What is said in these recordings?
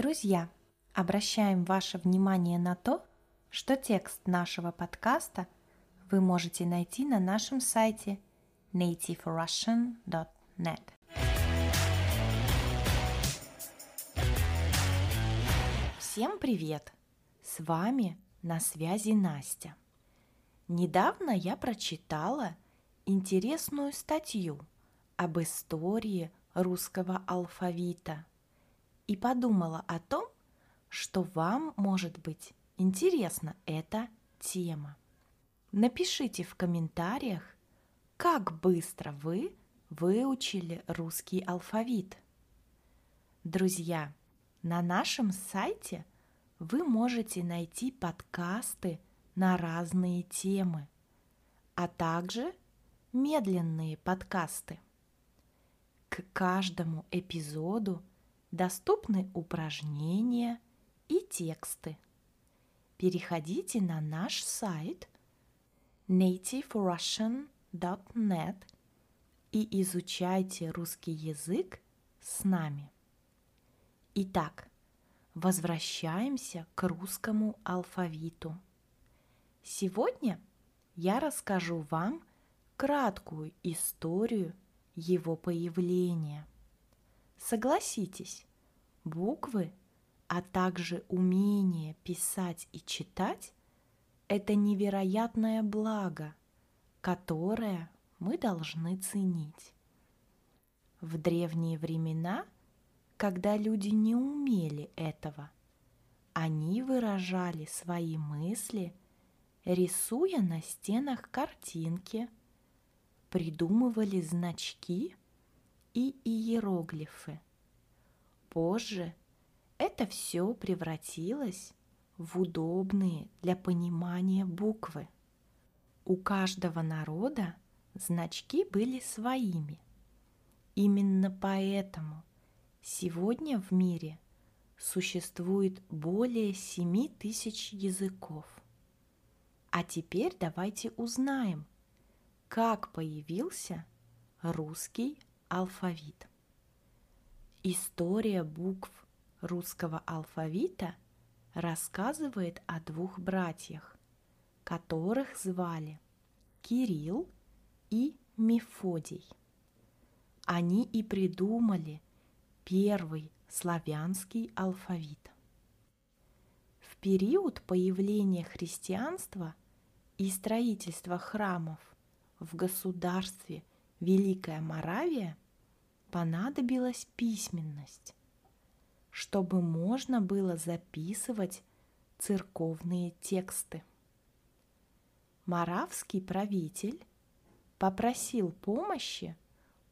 Друзья, обращаем ваше внимание на то, что текст нашего подкаста вы можете найти на нашем сайте nativerussian.net. Всем привет! С вами на связи Настя. Недавно я прочитала интересную статью об истории русского алфавита и подумала о том, что вам может быть интересна эта тема. Напишите в комментариях, как быстро вы выучили русский алфавит. Друзья, на нашем сайте вы можете найти подкасты на разные темы, а также медленные подкасты. К каждому эпизоду доступны упражнения и тексты. Переходите на наш сайт nativerussian.net и изучайте русский язык с нами. Итак, возвращаемся к русскому алфавиту. Сегодня я расскажу вам краткую историю его появления. Согласитесь, буквы, а также умение писать и читать – это невероятное благо, которое мы должны ценить. В древние времена – когда люди не умели этого. Они выражали свои мысли, рисуя на стенах картинки, придумывали значки и иероглифы. Позже это все превратилось в удобные для понимания буквы. У каждого народа значки были своими. Именно поэтому Сегодня в мире существует более 7 тысяч языков. А теперь давайте узнаем, как появился русский алфавит. История букв русского алфавита рассказывает о двух братьях, которых звали Кирилл и Мефодий. Они и придумали – первый славянский алфавит. В период появления христианства и строительства храмов в государстве Великая Моравия понадобилась письменность, чтобы можно было записывать церковные тексты. Моравский правитель попросил помощи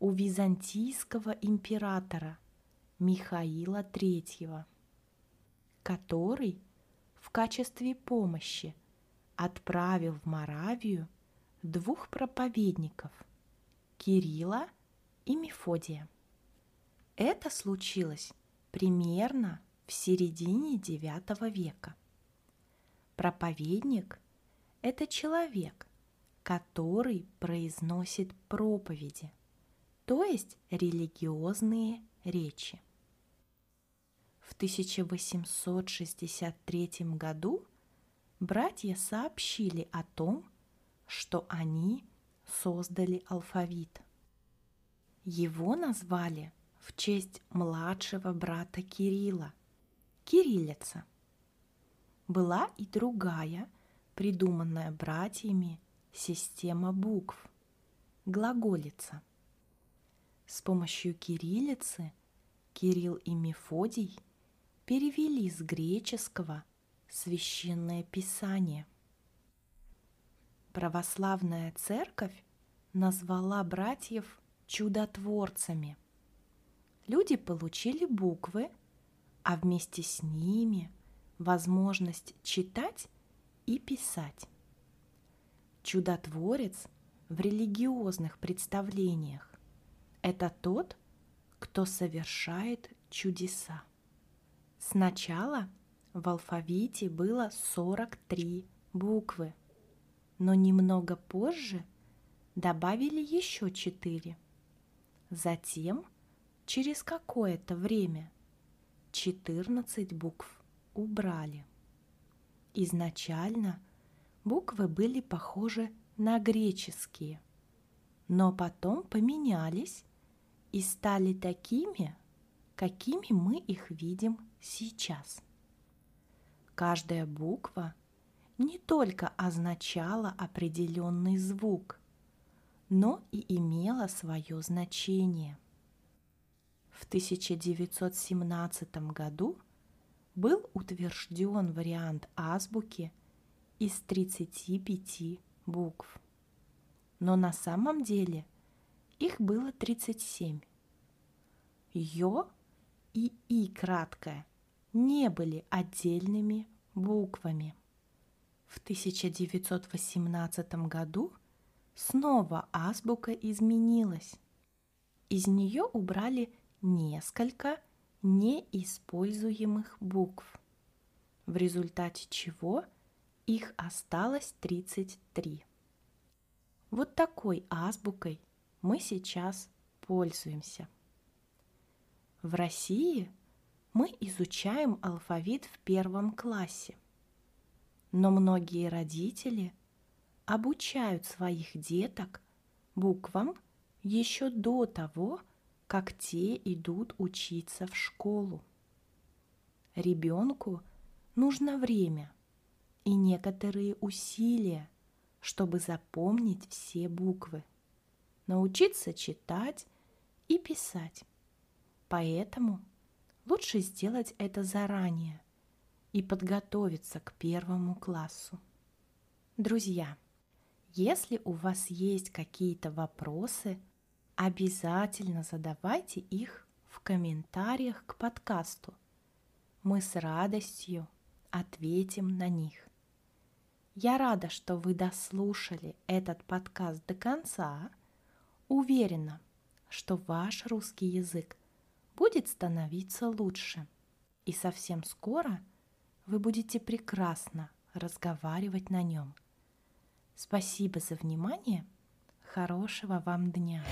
у византийского императора – Михаила III, который в качестве помощи отправил в Моравию двух проповедников – Кирилла и Мефодия. Это случилось примерно в середине IX века. Проповедник – это человек, который произносит проповеди, то есть религиозные речи. В 1863 году братья сообщили о том, что они создали алфавит. Его назвали в честь младшего брата Кирилла – кириллица. Была и другая, придуманная братьями, система букв – глаголица. С помощью кириллицы Кирилл и Мефодий – перевели с греческого священное писание. Православная церковь назвала братьев чудотворцами. Люди получили буквы, а вместе с ними возможность читать и писать. Чудотворец в религиозных представлениях – это тот, кто совершает чудеса. Сначала в алфавите было 43 буквы, но немного позже добавили еще 4. Затем, через какое-то время, 14 букв убрали. Изначально буквы были похожи на греческие, но потом поменялись и стали такими, какими мы их видим сейчас. Каждая буква не только означала определенный звук, но и имела свое значение. В 1917 году был утвержден вариант азбуки из 35 букв. Но на самом деле их было 37. Ё и И краткое не были отдельными буквами. В 1918 году снова азбука изменилась. Из нее убрали несколько неиспользуемых букв, в результате чего их осталось 33. Вот такой азбукой мы сейчас пользуемся. В России мы изучаем алфавит в первом классе, но многие родители обучают своих деток буквам еще до того, как те идут учиться в школу. Ребенку нужно время и некоторые усилия, чтобы запомнить все буквы, научиться читать и писать. Поэтому лучше сделать это заранее и подготовиться к первому классу. Друзья, если у вас есть какие-то вопросы – обязательно задавайте их в комментариях к подкасту. Мы с радостью ответим на них. Я рада, что вы дослушали этот подкаст до конца. Уверена, что ваш русский язык будет становиться лучше. И совсем скоро вы будете прекрасно разговаривать на нем. Спасибо за внимание. Хорошего вам дня!